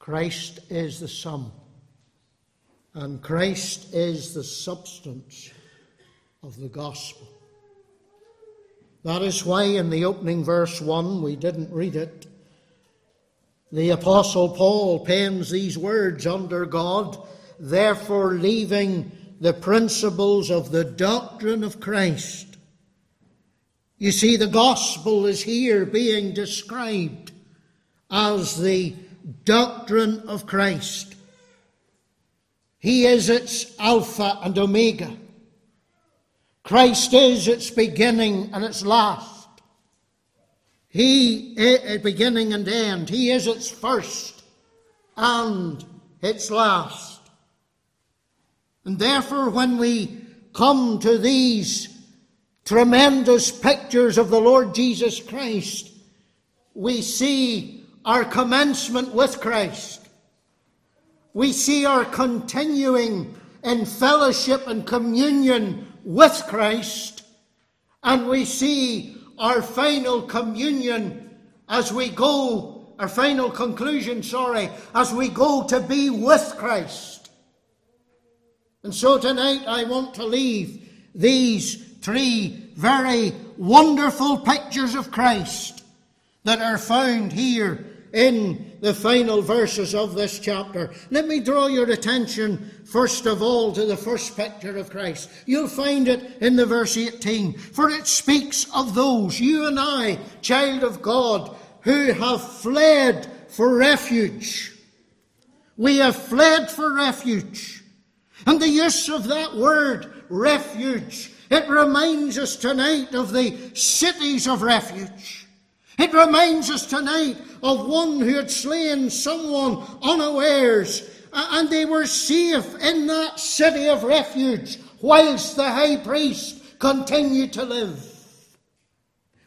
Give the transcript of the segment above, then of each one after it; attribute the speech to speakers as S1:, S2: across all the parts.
S1: Christ is the sum, and Christ is the substance of the gospel. That is why in the opening verse 1, we didn't read it, the Apostle Paul pens these words under God, therefore leaving the principles of the doctrine of Christ. You see, the gospel is here being described as the doctrine of Christ. He is its Alpha and Omega. Christ is its beginning and its last. He is beginning and end. He is its first and its last. And therefore, when we come to these tremendous pictures of the Lord Jesus Christ, we see our commencement with Christ. We see our continuing in fellowship and communion with Christ. And we see our final communion as we go, our final conclusion, sorry, as we go to be with Christ. And so tonight I want to leave these three very wonderful pictures of Christ that are found here in the final verses of this chapter. Let me draw your attention first of all to the first picture of Christ. You'll find it in the verse 18, for it speaks of those, you and I, child of God, who have fled for refuge. We have fled for refuge. And the use of that word, refuge, it reminds us tonight of the cities of refuge. It reminds us tonight of one who had slain someone unawares, and they were safe in that city of refuge whilst the high priest continued to live.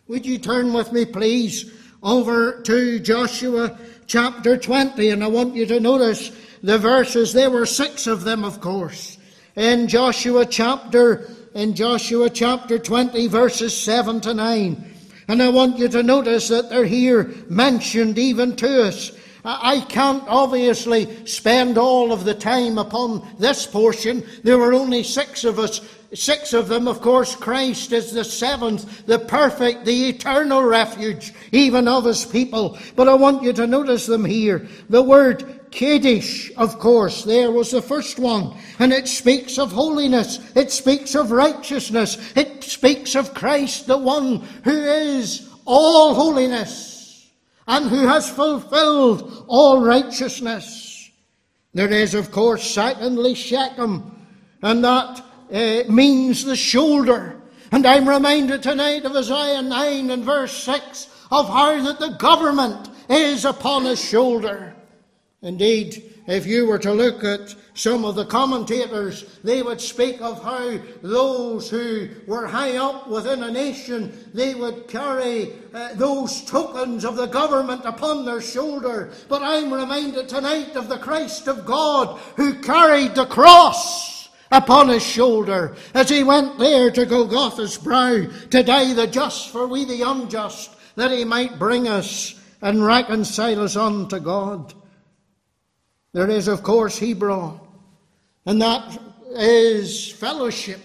S1: Would you turn with me, please, over to Joshua chapter 20, and I want you to notice the verses. There were six of them, of course. In Joshua chapter, in Joshua chapter 20, verses 7 to 9. And I want you to notice that they're here mentioned even to us. I can't obviously spend all of the time upon this portion. There were only six of us. Six of them, of course, Christ is the seventh, the perfect, the eternal refuge, even of his people. But I want you to notice them here. The word Kadesh, of course, there was the first one. And it speaks of holiness. It speaks of righteousness. It speaks of Christ, the one who is all holiness and who has fulfilled all righteousness. There is, of course, secondly, Shechem. And that uh, means the shoulder. And I'm reminded tonight of Isaiah 9 and verse 6 of how that the government is upon his shoulder. Indeed, if you were to look at some of the commentators, they would speak of how those who were high up within a nation, they would carry uh, those tokens of the government upon their shoulder. But I'm reminded tonight of the Christ of God who carried the cross upon his shoulder as he went there to Golgotha's brow to die the just for we the unjust, that he might bring us and reconcile us unto God. There is, of course, Hebron, and that is fellowship.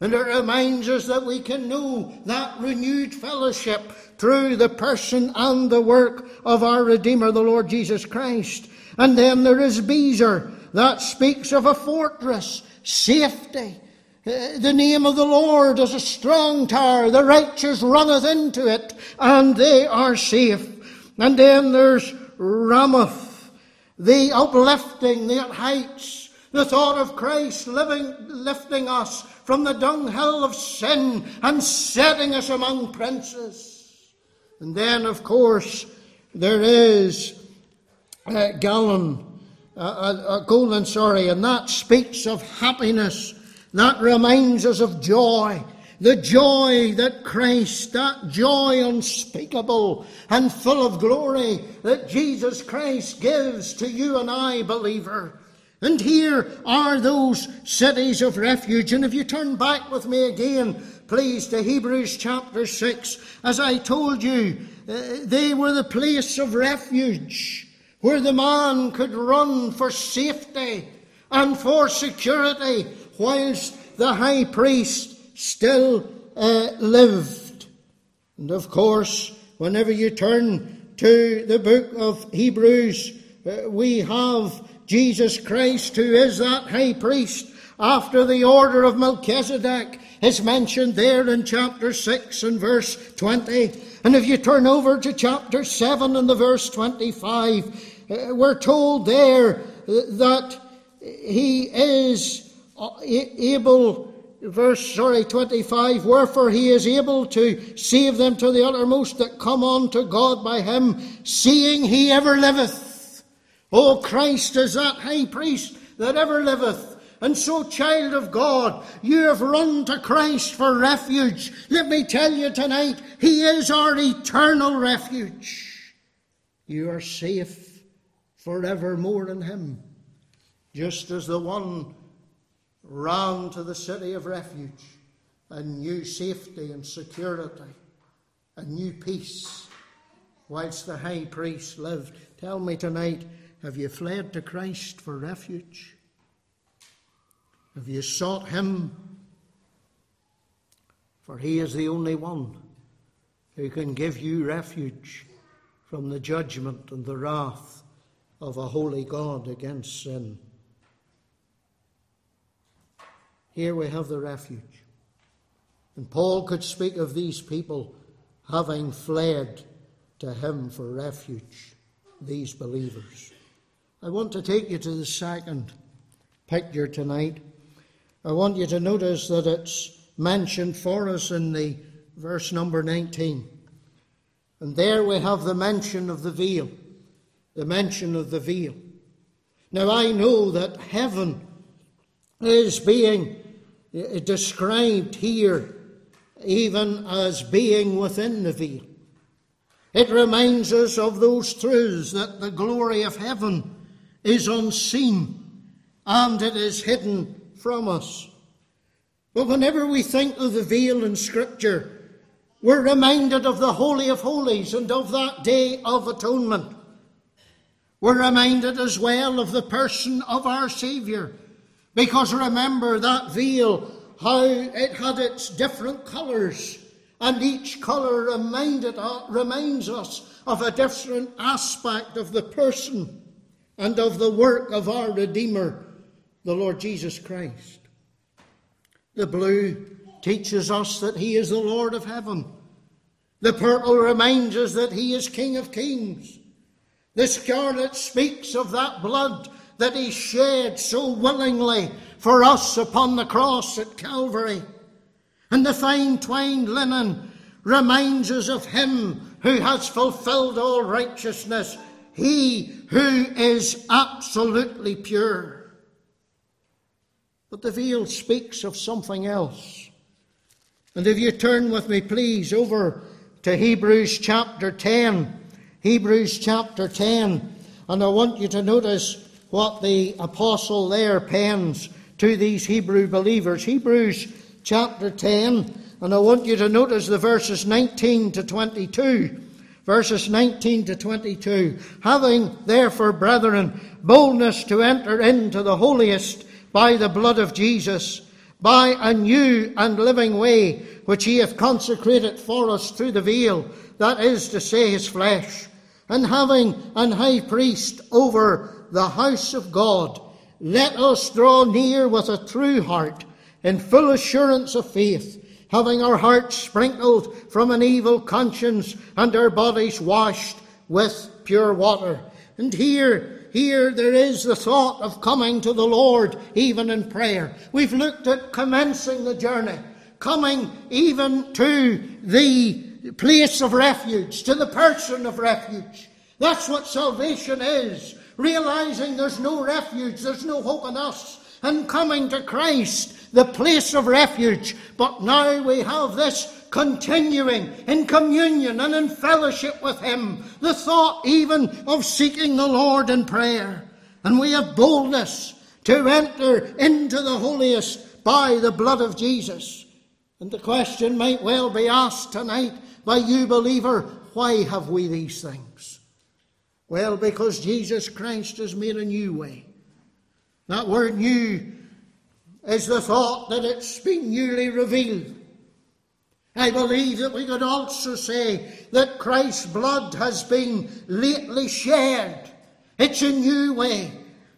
S1: And it reminds us that we can know that renewed fellowship through the person and the work of our Redeemer, the Lord Jesus Christ. And then there is Bezer, that speaks of a fortress, safety. Uh, the name of the Lord is a strong tower, the righteous runneth into it, and they are safe. And then there's Ramoth, the uplifting, the heights, the thought of Christ living, lifting us from the dunghill of sin and setting us among princes. And then, of course, there is uh, Gallon, uh, uh, Golan, sorry, and that speaks of happiness. That reminds us of joy the joy that Christ, that joy unspeakable and full of glory that Jesus Christ gives to you and I, believer. And here are those cities of refuge. And if you turn back with me again, please, to Hebrews chapter 6, as I told you, uh, they were the place of refuge where the man could run for safety and for security whilst the high priest still uh, lived. And of course, whenever you turn to the book of Hebrews, uh, we have Jesus Christ, who is that high priest after the order of Melchizedek, is mentioned there in chapter 6 and verse 20. And if you turn over to chapter 7 and the verse 25, uh, we're told there uh, that he is uh, able verse sorry 25 wherefore he is able to save them to the uttermost that come unto god by him seeing he ever liveth o christ is that high priest that ever liveth and so, child of God, you have run to Christ for refuge. Let me tell you tonight, He is our eternal refuge. You are safe forevermore in Him, just as the one ran to the city of refuge and knew safety and security and knew peace whilst the high priest lived. Tell me tonight, have you fled to Christ for refuge? Have you sought him? For he is the only one who can give you refuge from the judgment and the wrath of a holy God against sin. Here we have the refuge. And Paul could speak of these people having fled to him for refuge, these believers. I want to take you to the second picture tonight. I want you to notice that it's mentioned for us in the verse number 19. And there we have the mention of the veil. The mention of the veil. Now I know that heaven is being described here even as being within the veil. It reminds us of those truths that the glory of heaven is unseen and it is hidden from us. But whenever we think of the veil in Scripture, we're reminded of the Holy of Holies and of that day of atonement. We're reminded as well of the person of our Saviour. Because remember that veil, how it had its different colours, and each colour reminded, reminds us of a different aspect of the person and of the work of our Redeemer, the Lord Jesus Christ. The blue teaches us that He is the Lord of heaven. The purple reminds us that He is King of kings. The scarlet speaks of that blood that He shed so willingly for us upon the cross at Calvary. And the fine twined linen reminds us of Him who has fulfilled all righteousness, He who is absolutely pure. But the veil speaks of something else. And if you turn with me, please, over to Hebrews chapter 10. Hebrews chapter 10. And I want you to notice what the apostle there pens to these Hebrew believers. Hebrews chapter 10. And I want you to notice the verses 19 to 22. Verses 19 to 22. Having therefore, brethren, boldness to enter into the holiest by the blood of Jesus, by a new and living way which he hath consecrated for us through the veil, that is to say, his flesh, and having an high priest over the house of God, let us draw near with a true heart, in full assurance of faith, having our hearts sprinkled from an evil conscience and our bodies washed with pure water. And here here there is the thought of coming to the Lord even in prayer. We've looked at commencing the journey, coming even to the place of refuge, to the person of refuge. That's what salvation is. Realizing there's no refuge, there's no hope in us, and coming to Christ, the place of refuge. But now we have this continuing in communion and in fellowship with Him, the thought even of seeking the Lord in prayer. And we have boldness to enter into the holiest by the blood of Jesus. And the question might well be asked tonight by you, believer why have we these things? Well, because Jesus Christ has made a new way. That word new is the thought that it's been newly revealed. I believe that we could also say that Christ's blood has been lately shed. It's a new way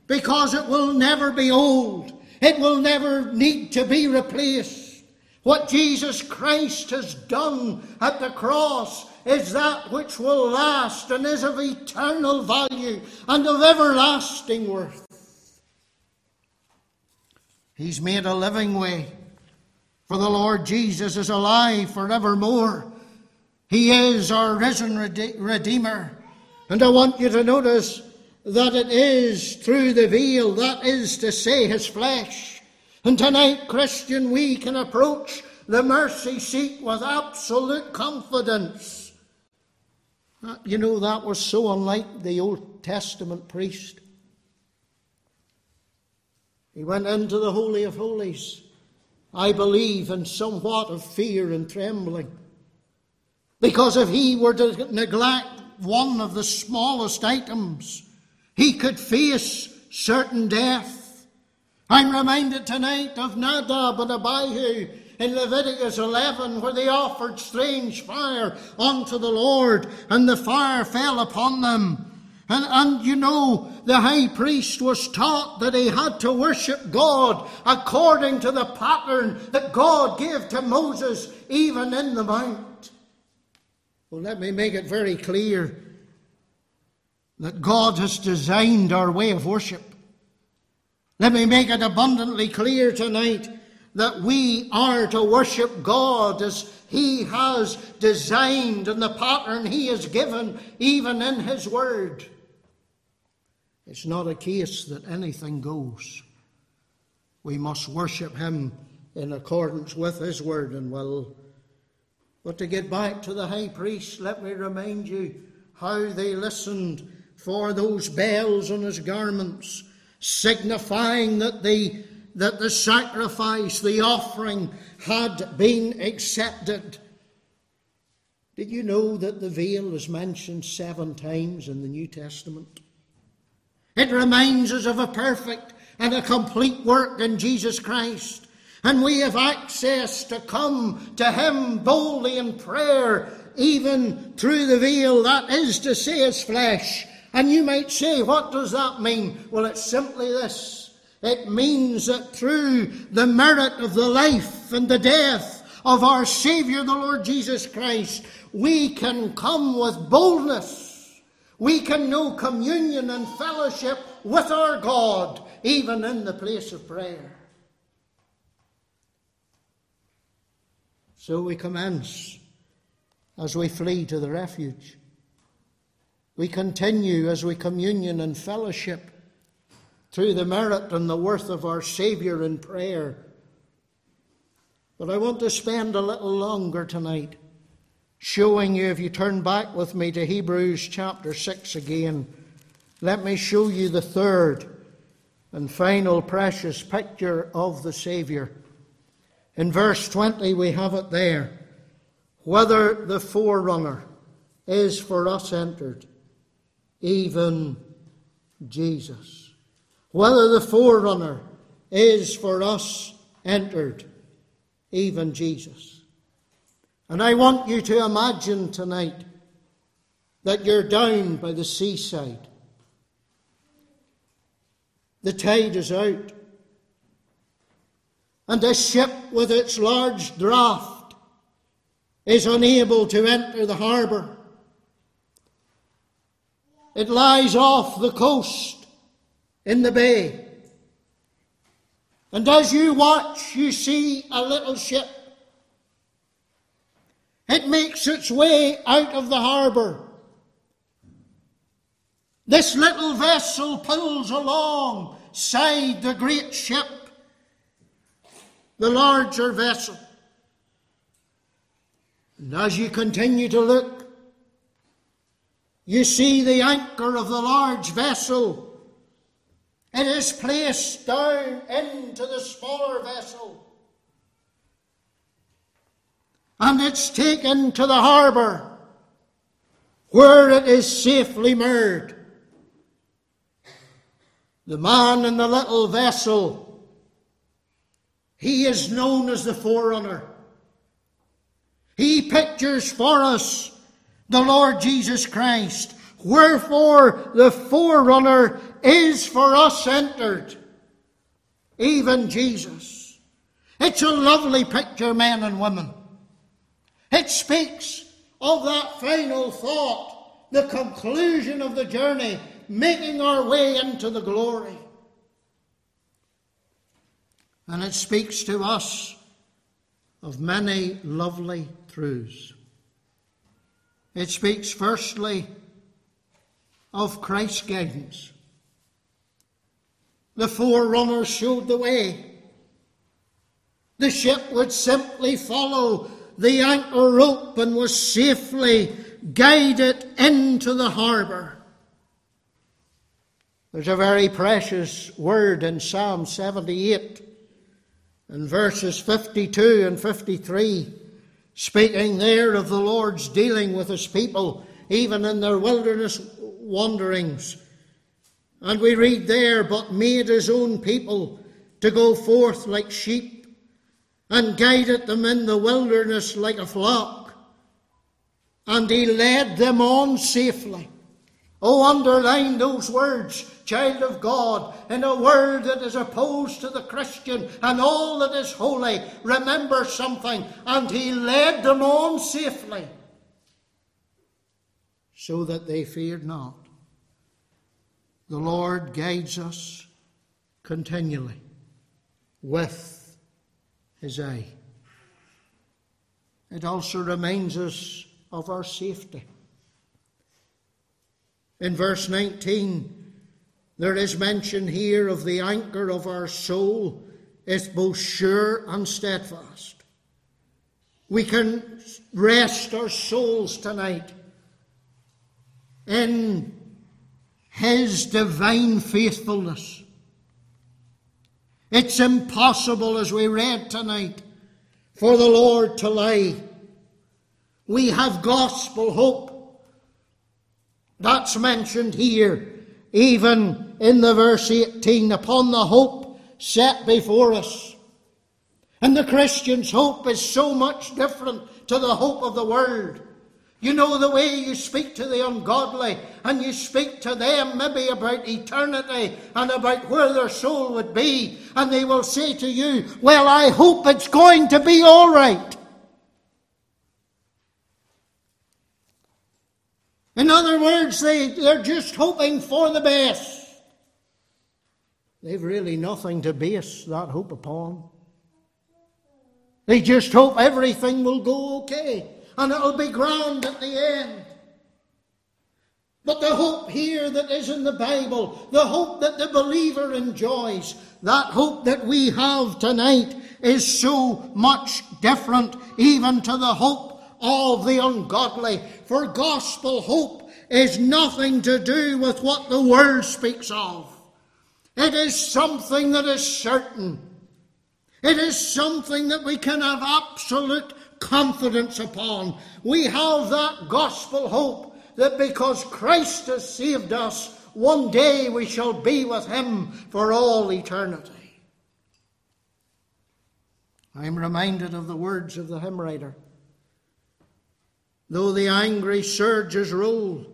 S1: because it will never be old. It will never need to be replaced. What Jesus Christ has done at the cross is that which will last and is of eternal value and of everlasting worth. He's made a living way, for the Lord Jesus is alive forevermore. He is our risen Redeemer. And I want you to notice that it is through the veil, that is to say, his flesh. And tonight, Christian, we can approach the mercy seat with absolute confidence uh, you know, that was so unlike the Old Testament priest. He went into the Holy of Holies, I believe, in somewhat of fear and trembling. Because if he were to neglect one of the smallest items, he could face certain death. I'm reminded tonight of Nadab and Abihu in Leviticus 11 where they offered strange fire unto the Lord and the fire fell upon them. And, and you know, the high priest was taught that he had to worship God according to the pattern that God gave to Moses, even in the mount. Well, let me make it very clear that God has designed our way of worship. Let me make it abundantly clear tonight that we are to worship God as He has designed and the pattern He has given, even in His Word. It's not a case that anything goes. We must worship Him in accordance with His Word and will. But to get back to the high priest, let me remind you how they listened for those bells on his garments, signifying that the that the sacrifice, the offering, had been accepted. Did you know that the veil is mentioned seven times in the New Testament? It reminds us of a perfect and a complete work in Jesus Christ. And we have access to come to Him boldly in prayer, even through the veil, that is to say, His flesh. And you might say, what does that mean? Well, it's simply this it means that through the merit of the life and the death of our Saviour, the Lord Jesus Christ, we can come with boldness. We can know communion and fellowship with our God, even in the place of prayer. So we commence as we flee to the refuge. We continue as we communion and fellowship through the merit and the worth of our Saviour in prayer. But I want to spend a little longer tonight showing you, if you turn back with me to Hebrews chapter 6 again, let me show you the third and final precious picture of the Saviour. In verse 20, we have it there. Whether the forerunner is for us entered, even Jesus whether the forerunner is for us entered, even Jesus. And I want you to imagine tonight that you're down by the seaside. The tide is out. And a ship with its large draught is unable to enter the harbour. It lies off the coast in the bay. And as you watch, you see a little ship. It makes its way out of the harbour. This little vessel pulls alongside the great ship, the larger vessel. And as you continue to look, you see the anchor of the large vessel it is placed down into the smaller vessel. And it's taken to the harbour where it is safely moored. The man in the little vessel, he is known as the forerunner. He pictures for us the Lord Jesus Christ. Wherefore the forerunner is for us entered, even Jesus. It's a lovely picture, men and women. It speaks of that final thought, the conclusion of the journey, making our way into the glory. And it speaks to us of many lovely truths. It speaks firstly of Christ's guidance. The forerunners showed the way. The ship would simply follow the anchor rope and was safely guided into the harbour. There's a very precious word in Psalm 78 in verses 52 and 53, speaking there of the Lord's dealing with his people, even in their wilderness wanderings. And we read there, but made his own people to go forth like sheep and guided them in the wilderness like a flock. And he led them on safely. Oh, underline those words, child of God, in a world that is opposed to the Christian and all that is holy. Remember something. And he led them on safely so that they feared not. The Lord guides us continually with his eye. It also reminds us of our safety. In verse 19, there is mention here of the anchor of our soul is both sure and steadfast. We can rest our souls tonight in His divine faithfulness. It's impossible, as we read tonight, for the Lord to lie. We have gospel hope. That's mentioned here, even in the verse 18, upon the hope set before us. And the Christian's hope is so much different to the hope of the world. You know the way you speak to the ungodly, and you speak to them maybe about eternity and about where their soul would be, and they will say to you, Well, I hope it's going to be all right. In other words, they, they're just hoping for the best. They've really nothing to base that hope upon. They just hope everything will go okay and it'll be grand at the end. But the hope here that is in the Bible, the hope that the believer enjoys, that hope that we have tonight is so much different even to the hope of the ungodly. For gospel hope is nothing to do with what the world speaks of. It is something that is certain. It is something that we can have absolute confidence upon. We have that gospel hope that because Christ has saved us, one day we shall be with Him for all eternity. I am reminded of the words of the hymn writer. Though the angry surges roll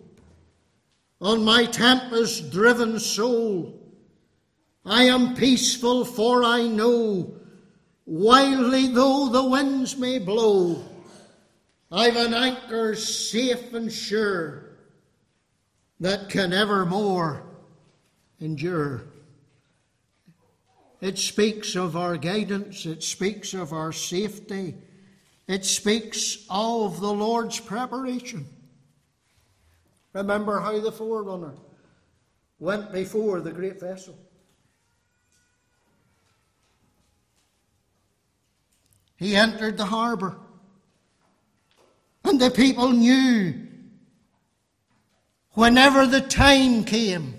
S1: on my tempest driven soul, I am peaceful, for I know Wildly though the winds may blow, I've an anchor safe and sure that can evermore endure. It speaks of our guidance, it speaks of our safety, it speaks of the Lord's preparation. Remember how the forerunner went before the great vessel. he entered the harbour. And the people knew whenever the time came,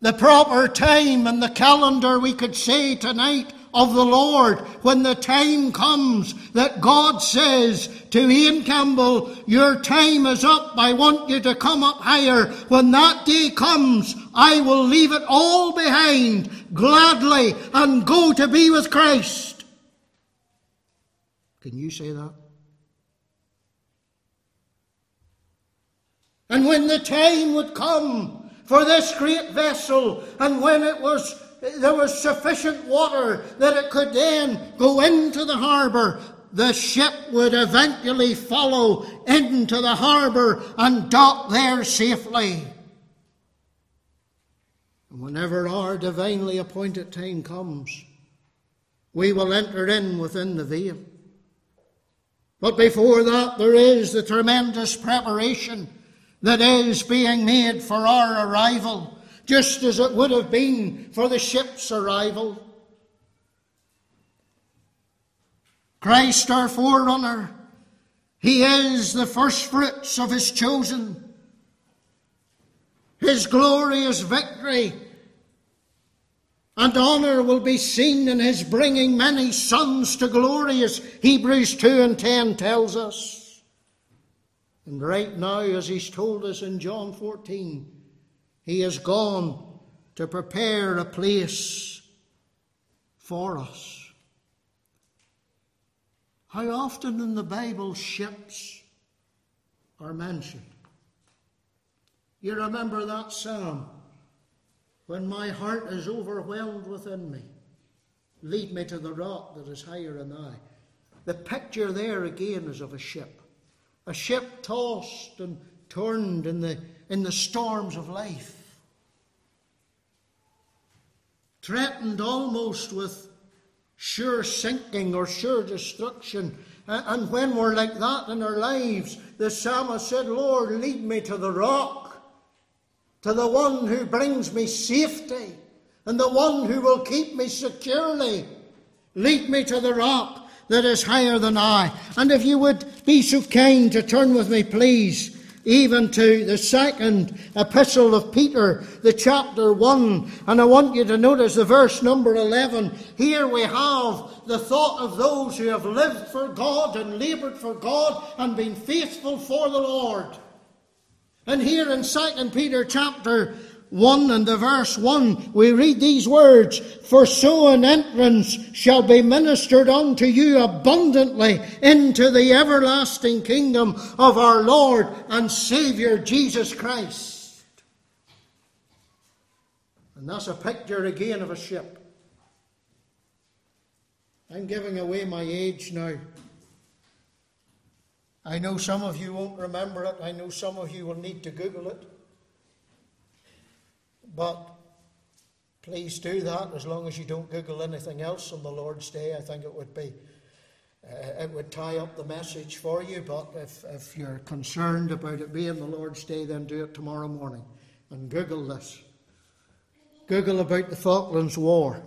S1: the proper time and the calendar we could say tonight of the Lord when the time comes that God says to Ian Campbell, Your time is up. I want you to come up higher. When that day comes, I will leave it all behind gladly and go to be with Christ. Can you say that? And when the time would come for this great vessel, and when it was there was sufficient water that it could then go into the harbour, the ship would eventually follow into the harbour and dock there safely. And whenever our divinely appointed time comes, we will enter in within the veil. But before that, there is the tremendous preparation that is being made for our arrival, just as it would have been for the ship's arrival. Christ, our forerunner, He is the first fruits of His chosen. His glorious victory and honour will be seen in His bringing many sons to glory, as Hebrews 2 and 10 tells us. And right now, as he's told us in John 14, he has gone to prepare a place for us. How often in the Bible ships are mentioned? You remember that psalm? When my heart is overwhelmed within me, lead me to the rock that is higher than I. The picture there again is of a ship a ship tossed and turned in the, in the storms of life, threatened almost with sure sinking or sure destruction. And when we're like that in our lives, the psalmist said, Lord, lead me to the rock, to the one who brings me safety, and the one who will keep me securely. Lead me to the rock that is higher than I. And if you would be so kind to turn with me, please, even to the second epistle of Peter, the chapter 1. And I want you to notice the verse number 11. Here we have the thought of those who have lived for God and laboured for God and been faithful for the Lord. And here in 2 Peter chapter 1 and the verse 1, we read these words, For so an entrance shall be ministered unto you abundantly into the everlasting kingdom of our Lord and Saviour Jesus Christ. And that's a picture again of a ship. I'm giving away my age now. I know some of you won't remember it. I know some of you will need to Google it. But please do that as long as you don't Google anything else on the Lord's Day. I think it would be. Uh, it would tie up the message for you, but if, if you're concerned about it being the Lord's Day, then do it tomorrow morning and Google this. Google about the Falklands War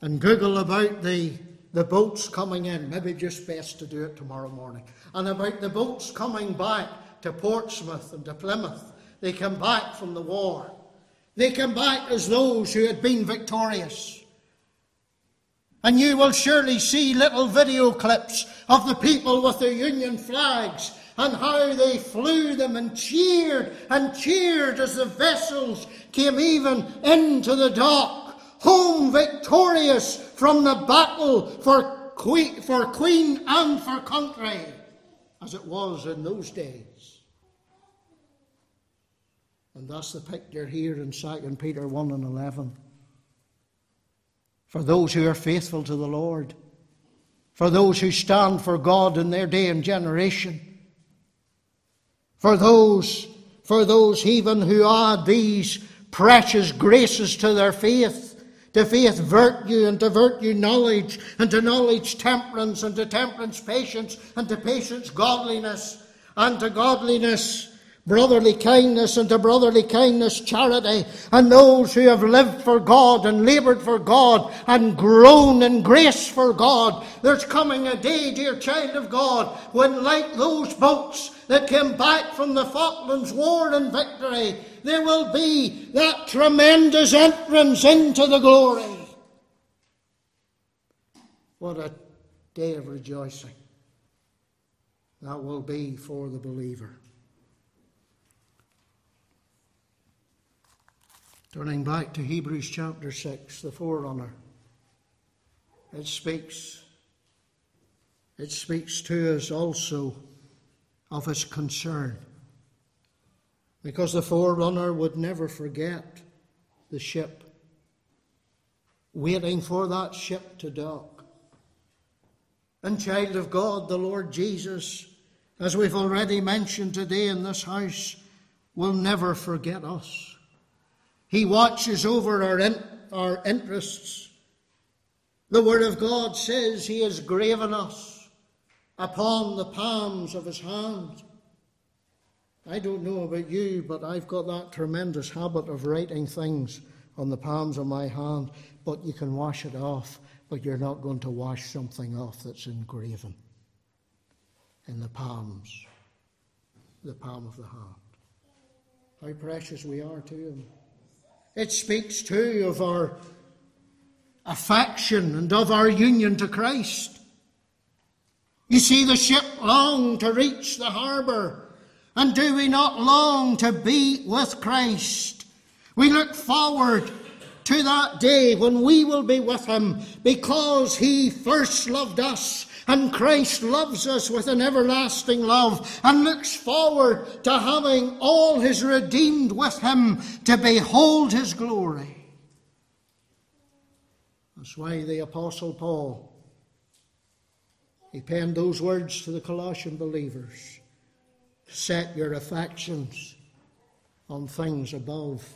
S1: and Google about the, the boats coming in. Maybe just best to do it tomorrow morning. And about the boats coming back to Portsmouth and to Plymouth. They come back from the war. They come back as those who had been victorious. And you will surely see little video clips of the people with their Union flags and how they flew them and cheered and cheered as the vessels came even into the dock, home victorious from the battle for queen, for queen and for country, as it was in those days. And that's the picture here in 2 Peter 1 and 11. For those who are faithful to the Lord, for those who stand for God in their day and generation, for those, for those even who add these precious graces to their faith, to faith virtue, and to virtue knowledge, and to knowledge temperance, and to temperance patience, and to patience godliness, and to godliness brotherly kindness and to brotherly kindness charity, and those who have lived for God and laboured for God and grown in grace for God. There's coming a day, dear child of God, when like those boats that came back from the Falklands War in victory, there will be that tremendous entrance into the glory. What a day of rejoicing that will be for the believer. Turning back to Hebrews chapter 6, the forerunner, it speaks, it speaks to us also of his concern. Because the forerunner would never forget the ship, waiting for that ship to dock. And, child of God, the Lord Jesus, as we've already mentioned today in this house, will never forget us. He watches over our, in, our interests. The Word of God says He has graven us upon the palms of His hand. I don't know about you, but I've got that tremendous habit of writing things on the palms of my hand, but you can wash it off, but you're not going to wash something off that's engraven in the palms, the palm of the hand. How precious we are to Him. It speaks too of our affection and of our union to Christ. You see, the ship longed to reach the harbour and do we not long to be with Christ? We look forward to that day when we will be with Him because He first loved us and Christ loves us with an everlasting love and looks forward to having all His redeemed with Him to behold His glory. That's why the Apostle Paul, he penned those words to the Colossian believers set your affections on things above.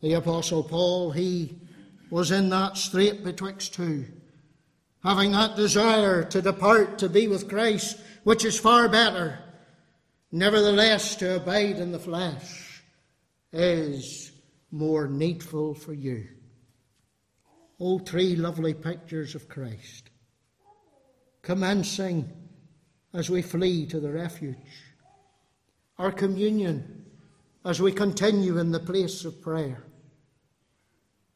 S1: The Apostle Paul, he was in that strait betwixt two, having that desire to depart to be with Christ, which is far better. Nevertheless, to abide in the flesh is more needful for you. All three lovely pictures of Christ, commencing as we flee to the refuge our communion as we continue in the place of prayer.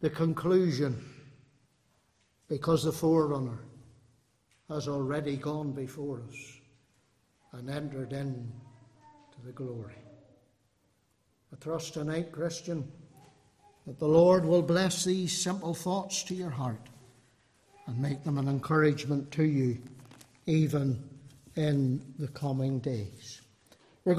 S1: The conclusion, because the forerunner has already gone before us and entered in to the glory. I trust tonight, Christian, that the Lord will bless these simple thoughts to your heart and make them an encouragement to you even in the coming days.